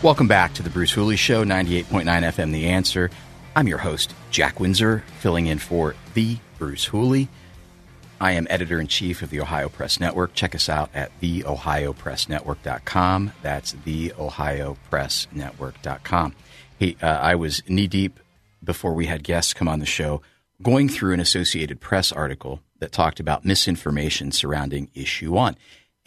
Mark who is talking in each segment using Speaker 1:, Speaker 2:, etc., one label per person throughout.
Speaker 1: Welcome back to the Bruce Hooley Show, 98.9 FM The Answer. I'm your host, Jack Windsor, filling in for the Bruce Hooley. I am editor in chief of the Ohio Press Network. Check us out at theohiopressnetwork.com. That's theohiopressnetwork.com. Hey, uh, I was knee deep before we had guests come on the show going through an Associated Press article that talked about misinformation surrounding issue one.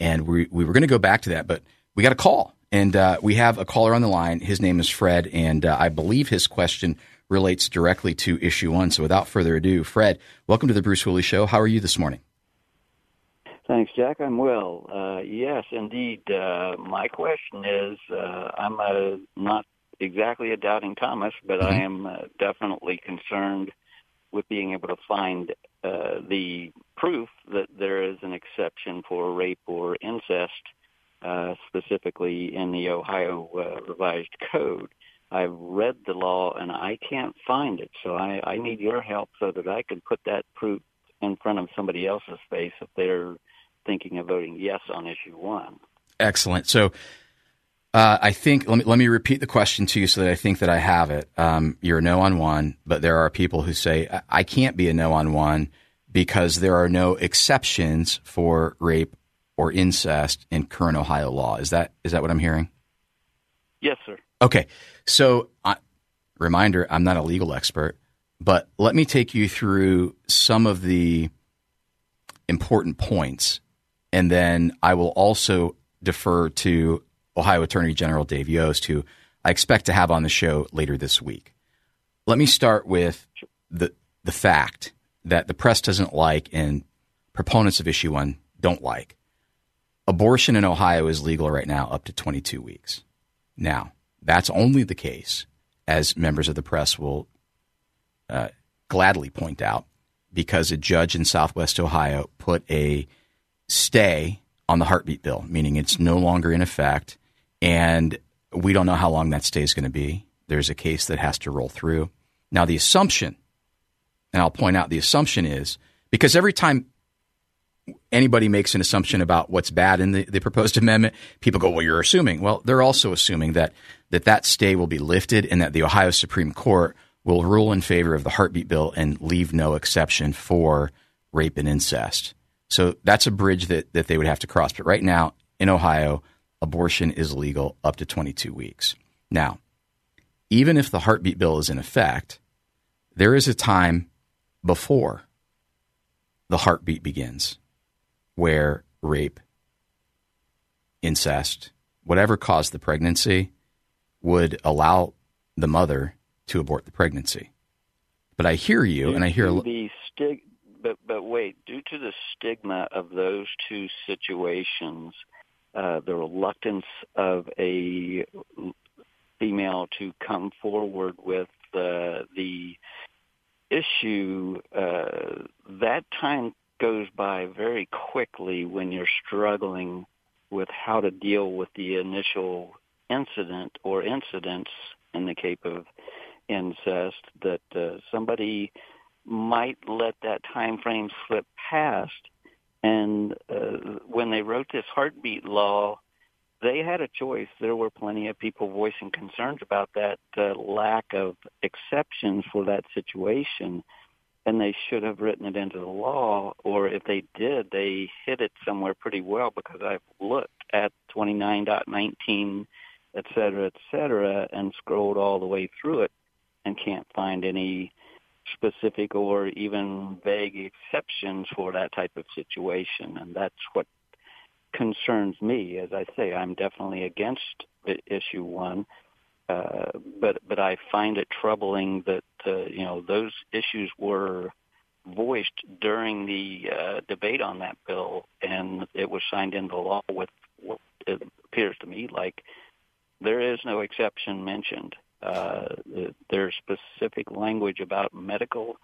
Speaker 1: And we, we were going to go back to that, but we got a call and uh, we have a caller on the line. His name is Fred, and uh, I believe his question relates directly to issue one. So without further ado, Fred, welcome to the Bruce Hooley Show. How are you this morning?
Speaker 2: Thanks, Jack. I'm well. Uh, yes, indeed. Uh, my question is uh, I'm a, not exactly a doubting Thomas, but mm-hmm. I am uh, definitely concerned with being able to find the proof that there is an exception for rape or incest uh, specifically in the Ohio uh, Revised Code. I've read the law and I can't find it, so I, I need your help so that I can put that proof in front of somebody else's face if they're thinking of voting yes on issue one.
Speaker 1: Excellent. So uh, I think let me let me repeat the question to you so that I think that I have it. Um, you're a no on one, but there are people who say I can't be a no on one because there are no exceptions for rape or incest in current Ohio law. Is that is that what I'm hearing?
Speaker 2: Yes, sir.
Speaker 1: Okay. So, uh, reminder, I'm not a legal expert, but let me take you through some of the important points, and then I will also defer to Ohio Attorney General Dave Yost, who I expect to have on the show later this week. Let me start with the the fact that the press doesn't like and proponents of issue one don't like abortion in Ohio is legal right now up to 22 weeks. Now, that's only the case, as members of the press will uh, gladly point out, because a judge in Southwest Ohio put a stay on the heartbeat bill, meaning it's no longer in effect. And we don't know how long that stay is going to be. There's a case that has to roll through. Now, the assumption, and I'll point out the assumption is because every time anybody makes an assumption about what's bad in the, the proposed amendment, people go, well, you're assuming. Well, they're also assuming that, that that stay will be lifted and that the Ohio Supreme Court will rule in favor of the heartbeat bill and leave no exception for rape and incest. So that's a bridge that, that they would have to cross. But right now in Ohio, abortion is legal up to 22 weeks. Now, even if the heartbeat bill is in effect, there is a time before the heartbeat begins where rape, incest, whatever caused the pregnancy would allow the mother to abort the pregnancy. But I hear you,
Speaker 2: due
Speaker 1: and I hear
Speaker 2: the stig- but but wait, due to the stigma of those two situations, uh, the reluctance of a female to come forward with uh, the issue, uh, that time goes by very quickly when you're struggling with how to deal with the initial incident or incidents in the case of incest that uh, somebody might let that time frame slip past. And uh, when they wrote this heartbeat law they had a choice. There were plenty of people voicing concerns about that uh, lack of exceptions for that situation and they should have written it into the law, or if they did, they hit it somewhere pretty well because I've looked at 29.19, et cetera, et cetera, and scrolled all the way through it and can't find any specific or even vague exceptions for that type of situation. And that's what concerns me. As I say, I'm definitely against issue one Uh, but but I find it troubling that uh, you know those issues were voiced during the uh, debate on that bill, and it was signed into law with what it appears to me like there is no exception mentioned. Uh, there's specific language about medical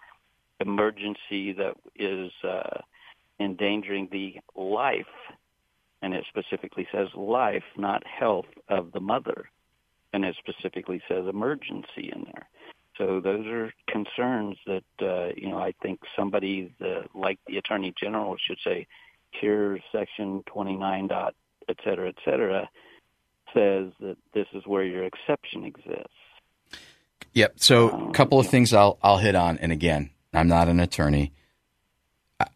Speaker 2: emergency that is uh, endangering the life, and it specifically says life, not health of the mother, and it specifically says emergency in there. So those are concerns that uh, you know I think somebody the, like the attorney general should say, here section 29 dot et cetera et cetera says that this is where your exception exists.
Speaker 1: Yep. So a um, couple of things I'll I'll hit on, and again, I'm not an attorney.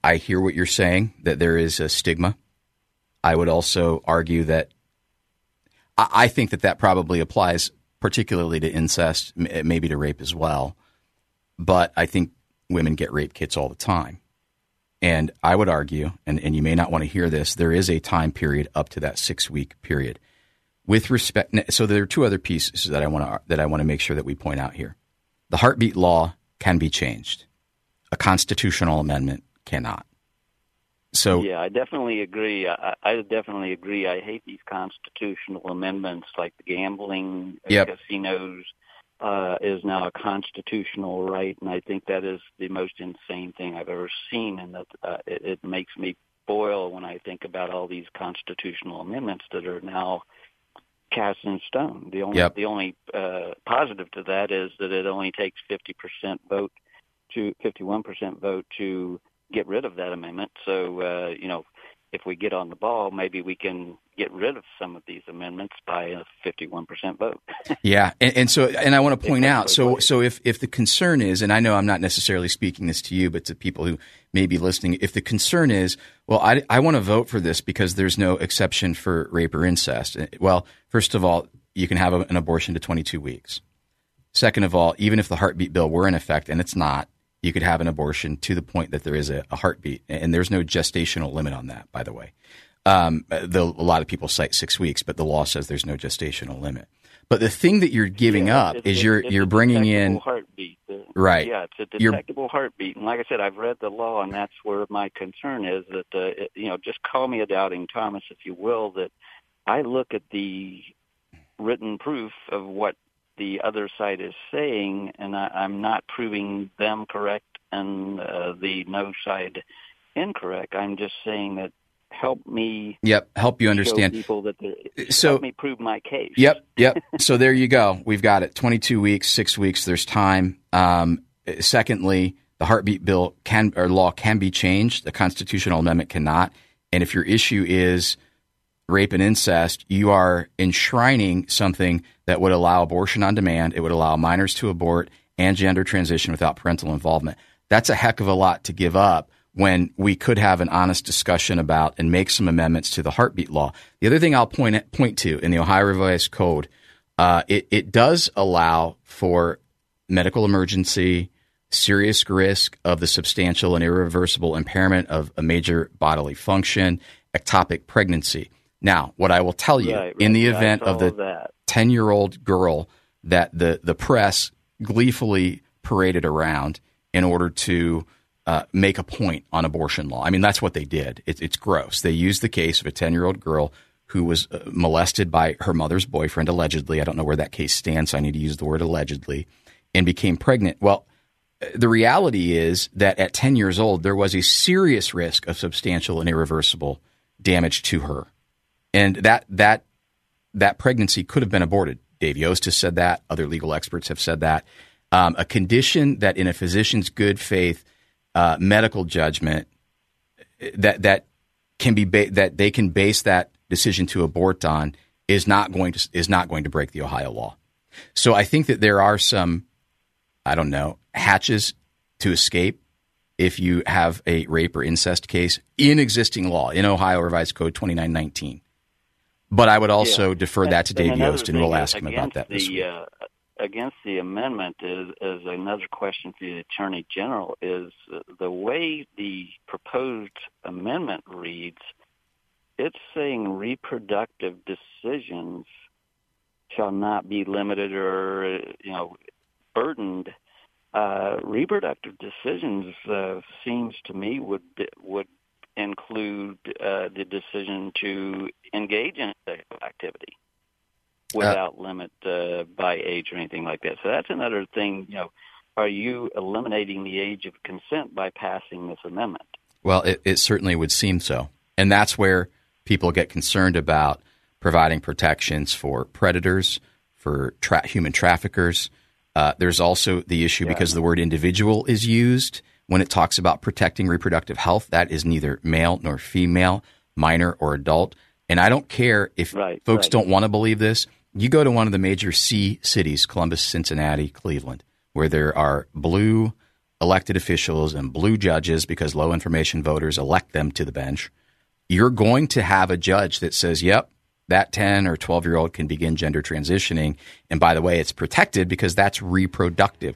Speaker 1: I hear what you're saying that there is a stigma. I would also argue that I think that that probably applies particularly to incest, eh, maybe to rape as well. But I think women get rape kits all the time. And I would argue, and, and you may not want to hear this, there is a time period up to that six week period. With respect, so there are two other pieces that I want to that I want to make sure that we point out here. The heartbeat law can be changed. A constitutional amendment cannot. So
Speaker 2: yeah, I definitely agree. I, I definitely agree. I hate these constitutional amendments like the gambling
Speaker 1: yep.
Speaker 2: casinos uh, is now a constitutional right, and I think that is the most insane thing I've ever seen, and that uh, it, it makes me boil when I think about all these constitutional amendments that are now cast in stone. The only
Speaker 1: yep.
Speaker 2: the only uh, positive to that is that it only takes fifty percent vote to fifty one percent vote to get rid of that amendment. So, uh, you know, if we get on the ball, maybe we can get rid of some of these amendments by a 51% vote.
Speaker 1: yeah, and, and, so, and I want to point out, so, so if if the concern is, and I know I'm not necessarily speaking this to you, but to people who may be listening, if the concern is, well, I I want to vote for this because there's no exception for rape or incest. Well, first of all, you can have an abortion to 22 weeks. Second of all, even if the heartbeat bill were in effect, and it's not, you could have an abortion to the point that there is a, a heartbeat, and there's no gestational limit on that, by the way. Um, the, a lot of people cite six weeks, but the law says there's no gestational limit. But the thing that you're giving
Speaker 2: yeah,
Speaker 1: up is you're you're bringing in
Speaker 2: heartbeat.
Speaker 1: right.
Speaker 2: Yeah, it's a detectable you're, heartbeat, and like I said, I've read the law, and that's where my concern is that uh, it, you know, just call me a doubting Thomas, if you will. That I look at the written proof of what the other side is saying, and I, I'm not proving them correct and uh, the no side incorrect. I'm just saying that help me.
Speaker 1: Yep, help you understand.
Speaker 2: people that so help me prove my case.
Speaker 1: Yep, yep. so there you go. We've got it. 22 weeks, six weeks. There's time. Um, secondly, the heartbeat bill can or law can be changed. The constitutional amendment cannot. And if your issue is rape and incest, you are enshrining something that would allow abortion on demand. It would allow minors to abort and gender transition without parental involvement. That's a heck of a lot to give up when we could have an honest discussion about and make some amendments to the heartbeat law. The other thing I'll point at, point to in the Ohio Revised Code, uh, it, it does allow for medical emergency, serious risk of the substantial and irreversible impairment of a major bodily function, ectopic pregnancy. Now, what I will tell you,
Speaker 2: right, right.
Speaker 1: in the event of the 10 year old girl that the, the press gleefully paraded around in order to uh, make a point on abortion law. I mean, that's what they did. It, it's gross. They used the case of a 10 year old girl who was uh, molested by her mother's boyfriend, allegedly. I don't know where that case stands, so I need to use the word allegedly, and became pregnant. Well, the reality is that at 10 years old, there was a serious risk of substantial and irreversible damage to her and that that that pregnancy could have been aborted. Dave Yost has said that. Other legal experts have said that. Um, a condition that, in a physician's good faith uh, medical judgment, that that can be ba- that they can base that decision to abort on is not going to is not going to break the Ohio law. So I think that there are some, I don't know, hatches to escape if you have a rape or incest case in existing law in Ohio Revised Code 2919. But I would also
Speaker 2: yeah.
Speaker 1: defer that to Dave Yost, and we'll ask him about that.
Speaker 2: The, uh, against the amendment is, is another question for the Attorney General. Is the way the proposed amendment reads, it's saying reproductive decisions shall not be limited or you know burdened. Uh, reproductive decisions uh, seems to me would would include uh, the decision to engage in sexual activity without uh, limit uh, by age or anything like that. So that's another thing. You know, are you eliminating the age of consent by passing this amendment?
Speaker 1: Well, it, it certainly would seem so, and that's where people get concerned about providing protections for predators, for tra- human traffickers. Uh, there's also the issue yeah. because the word individual is used when it talks about protecting reproductive health. That is neither male nor female, minor or adult. And I don't care if right, folks right. don't want to believe this. You go to one of the major C cities, Columbus, Cincinnati, Cleveland, where there are blue elected officials and blue judges because low information voters elect them to the bench. You're going to have a judge that says, yep, that 10 or 12 year old can begin gender transitioning. And by the way, it's protected because that's reproductive.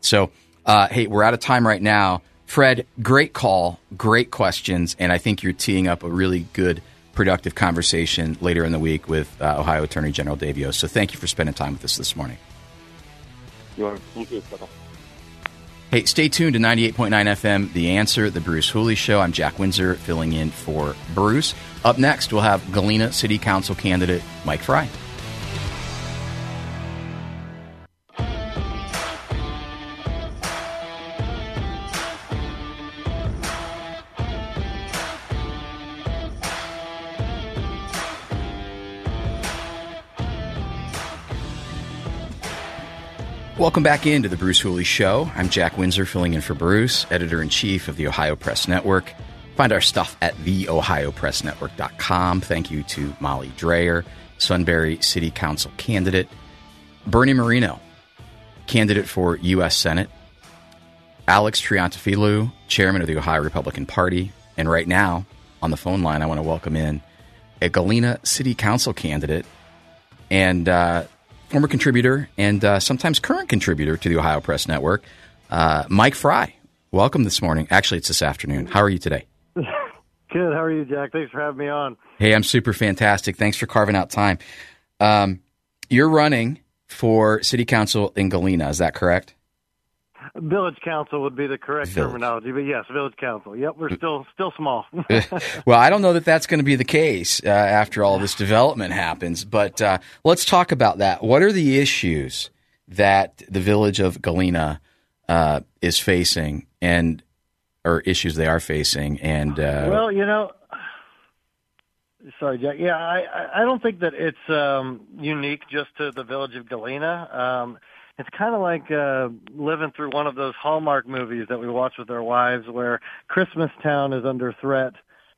Speaker 1: So, uh, hey, we're out of time right now. Fred, great call, great questions, and I think you're teeing up a really good, productive conversation later in the week with uh, Ohio Attorney General Dave Yost. So thank you for spending time with us this morning.
Speaker 2: You're, you.
Speaker 1: Hey, stay tuned to 98.9 FM, The Answer, The Bruce Hooley Show. I'm Jack Windsor filling in for Bruce. Up next, we'll have Galena City Council candidate Mike Fry. Welcome back into the Bruce Hooley Show. I'm Jack Windsor, filling in for Bruce, editor in chief of the Ohio Press Network. Find our stuff at theohiopressnetwork.com. Thank you to Molly Dreyer, Sunbury City Council candidate, Bernie Moreno, candidate for U.S. Senate, Alex Triantafilou, chairman of the Ohio Republican Party, and right now on the phone line, I want to welcome in a Galena City Council candidate and uh, former contributor and uh, sometimes current contributor to the Ohio Press Network, uh, Mike Fry. Welcome this morning. Actually, it's this afternoon. How are you today?
Speaker 3: Good. How are you, Jack? Thanks for having me on.
Speaker 1: Hey, I'm super fantastic. Thanks for carving out time. Um, you're running for city council in Galena. Is that correct?
Speaker 3: Village council would be the correct village. terminology, but yes, village council. Yep, we're still still small.
Speaker 1: well, I don't know that that's going to be the case uh, after all this development happens. But uh, let's talk about that. What are the issues that the village of Galena uh, is facing, and or issues they are facing? And uh,
Speaker 3: well, you know, Sorry, Jack. Yeah, I I don't think that it's um, unique just to the village of Galena. Um, it's kind of like uh, living through one of those Hallmark movies that we watch with our wives, where Christmas Town is under threat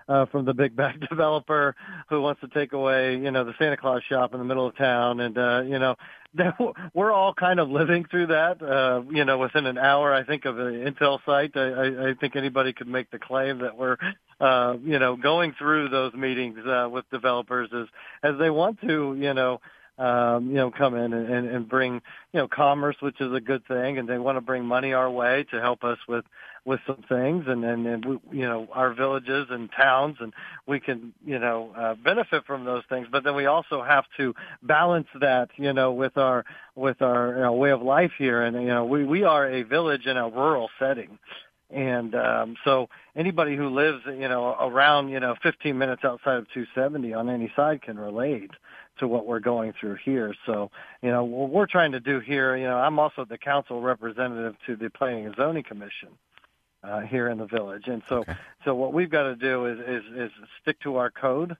Speaker 3: uh, from the big bag developer who wants to take away, you know, the Santa Claus shop in the middle of town, and uh, you know, we're all kind of living through that. Uh, you know, within an hour, I think of an Intel site, I, I, I think anybody could make the claim that we're, uh, you know, going through those meetings uh, with developers as as they want to, you know um, you know, come in and, and, and bring, you know, commerce, which is a good thing, and they want to bring money our way to help us with with some things, and and, and we, you know, our villages and towns, and we can, you know, uh, benefit from those things. But then we also have to balance that, you know, with our with our you know, way of life here, and you know, we we are a village in a rural setting. And um, so anybody who lives, you know, around, you know, 15 minutes outside of 270 on any side can relate to what we're going through here. So, you know, what we're trying to do here, you know, I'm also the council representative to the Planning and Zoning Commission uh, here in the village, and so, okay. so what we've got to do is, is is stick to our code.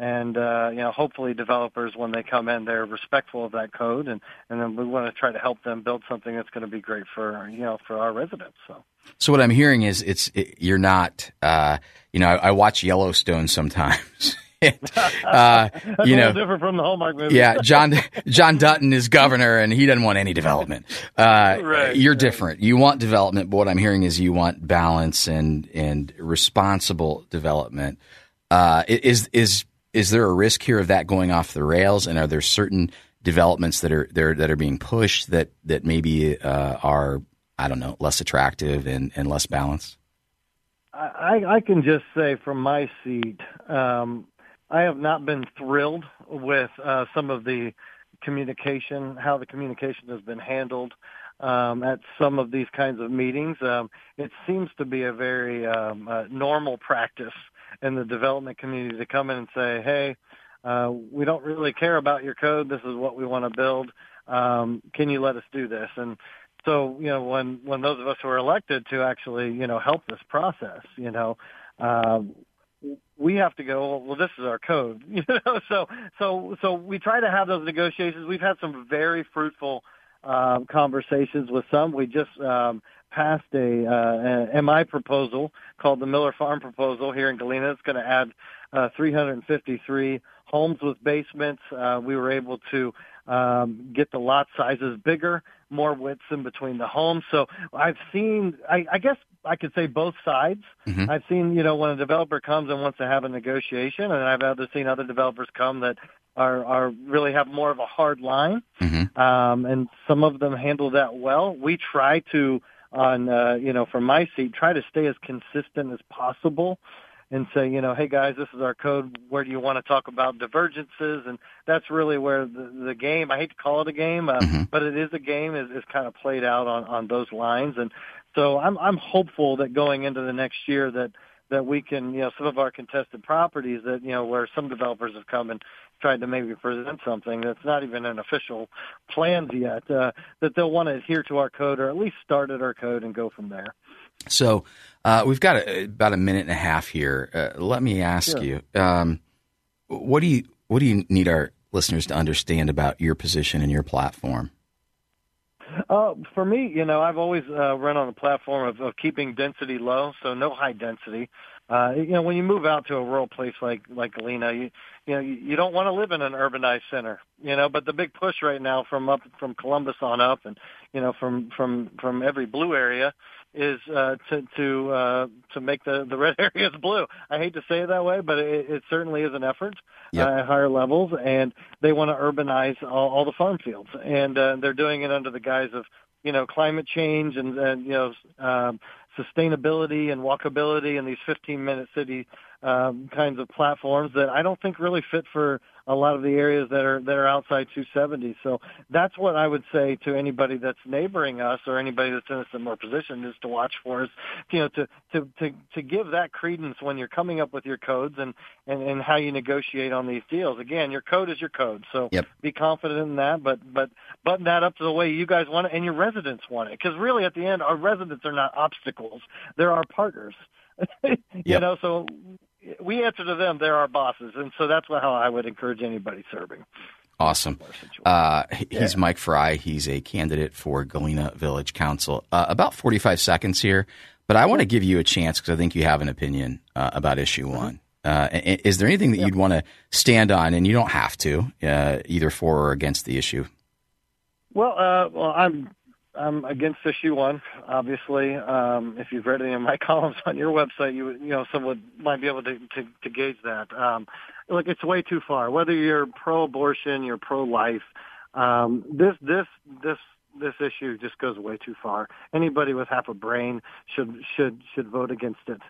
Speaker 3: And uh, you know, hopefully, developers when they come in, they're respectful of that code, and and then we want to try to help them build something that's going to be great for you know for our residents. So,
Speaker 1: so what I'm hearing is it's it, you're not, uh, you know, I, I watch Yellowstone sometimes,
Speaker 3: uh, you know, different from the Hallmark movie.
Speaker 1: yeah, John John Dutton is governor, and he doesn't want any development. Uh, right, you're right. different. You want development, but what I'm hearing is you want balance and and responsible development. Uh, is is is there a risk here of that going off the rails? And are there certain developments that are there that are being pushed that that maybe uh, are I don't know less attractive and, and less balanced?
Speaker 3: I, I can just say from my seat, um, I have not been thrilled with uh, some of the communication, how the communication has been handled um, at some of these kinds of meetings. Um, it seems to be a very um, uh, normal practice in the development community to come in and say, "Hey, uh, we don't really care about your code. This is what we want to build. Um, can you let us do this?" And so, you know, when when those of us who are elected to actually, you know, help this process, you know, um, we have to go. Well, this is our code, you know. So, so, so we try to have those negotiations. We've had some very fruitful um, conversations with some. We just um, passed a, uh, MI proposal called the Miller Farm proposal here in Galena. It's going to add uh, 353 homes with basements. Uh, we were able to um, get the lot sizes bigger, more widths in between the homes. So I've seen, I, I guess I could say both sides. Mm-hmm. I've seen, you know, when a developer comes and wants to have a negotiation, and I've other seen other developers come that are are really have more of a hard line, mm-hmm. um, and some of them handle that well. We try to, on uh, you know, from my seat, try to stay as consistent as possible and say, you know, hey guys, this is our code. Where do you want to talk about divergences? And that's really where the, the game. I hate to call it a game, uh, mm-hmm. but it is a game. Is, is kind of played out on on those lines. And so I'm I'm hopeful that going into the next year that that we can, you know, some of our contested properties that you know where some developers have come and tried to maybe present something that's not even an official plans yet, uh, that they'll want to adhere to our code or at least start at our code and go from there.
Speaker 1: So uh, we've got a, about a minute and a half here. Uh, let me ask sure. you, um, what do you what do you need our listeners to understand about your position and your platform?
Speaker 3: Uh, for me, you know, I've always uh, run on the platform of, of keeping density low, so no high density. Uh, you know, when you move out to a rural place like like Galena, you you know you, you don't want to live in an urbanized center. You know, but the big push right now from up from Columbus on up, and you know from from from every blue area is uh, to to uh, to make the the red areas blue. I hate to say it that way, but it, it certainly is an effort yep. uh, at higher levels, and they want to urbanize all, all the farm fields, and uh, they're doing it under the guise of you know climate change and, and you know um, sustainability and walkability and these 15 minute city um, kinds of platforms that I don't think really fit for a lot of the areas that are that are outside 270. So that's what I would say to anybody that's neighboring us or anybody that's in a similar position is to watch for is you know to to to to give that credence when you're coming up with your codes and and and how you negotiate on these deals. Again, your code is your code, so
Speaker 1: yep.
Speaker 3: be confident in that. But but button that up to the way you guys want it and your residents want it, because really at the end, our residents are not obstacles; they're our partners. you yep. know, so we answer to them. They're our bosses, and so that's how I would encourage anybody serving.
Speaker 1: Awesome. Uh, he's yeah. Mike Fry. He's a candidate for Galena Village Council. Uh, about 45 seconds here, but I want to give you a chance because I think you have an opinion uh, about issue mm-hmm. one. Uh, is there anything that you'd want to stand on, and you don't have to, uh, either for or against the issue?
Speaker 3: Well, uh, well, I'm I'm against issue one. Obviously, um, if you've read any of my columns on your website, you you know someone might be able to to, to gauge that. Um, look, it's way too far. Whether you're pro-abortion, you're pro-life, um, this this this this issue just goes way too far. Anybody with half a brain should should should vote against it.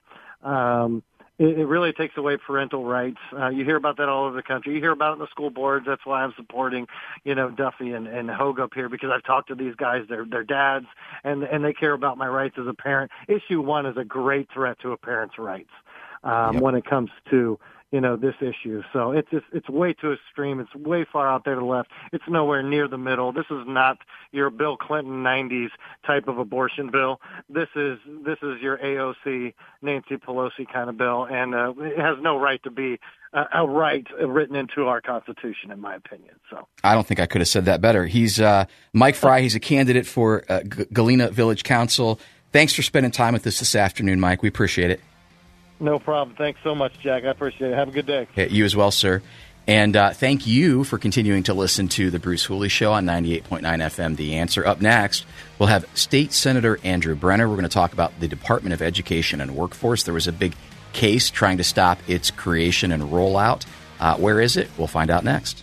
Speaker 3: Um, it, really takes away parental rights. Uh, you hear about that all over the country. You hear about it in the school boards. That's why I'm supporting, you know, Duffy and, and Hogue up here because I've talked to these guys. They're they're dads, and and they care about my rights as a parent. Issue one is a great threat to a parent's rights um, yep. when it comes to you know this issue. So it's just it's way too extreme. It's way far out there to the left. It's nowhere near the middle. This is not your Bill Clinton '90s type of abortion bill. This is this is your AOC Nancy Pelosi kind of bill, and uh, it has no right to be uh, a right written into our Constitution, in my opinion. So
Speaker 1: I don't think I could have said that better. He's uh, Mike Fry. He's a candidate for uh, G- Galena Village Council. Thanks for spending time with us this afternoon, Mike. We appreciate it.
Speaker 3: No problem. Thanks so much, Jack. I appreciate it. Have a good day.
Speaker 1: You as well, sir. And uh, thank you for continuing to listen to the Bruce Hooley Show on 98.9 FM. The answer. Up next, we'll have State Senator Andrew Brenner. We're going to talk about the Department of Education and Workforce. There was a big case trying to stop its creation and rollout. Uh, where is it? We'll find out next.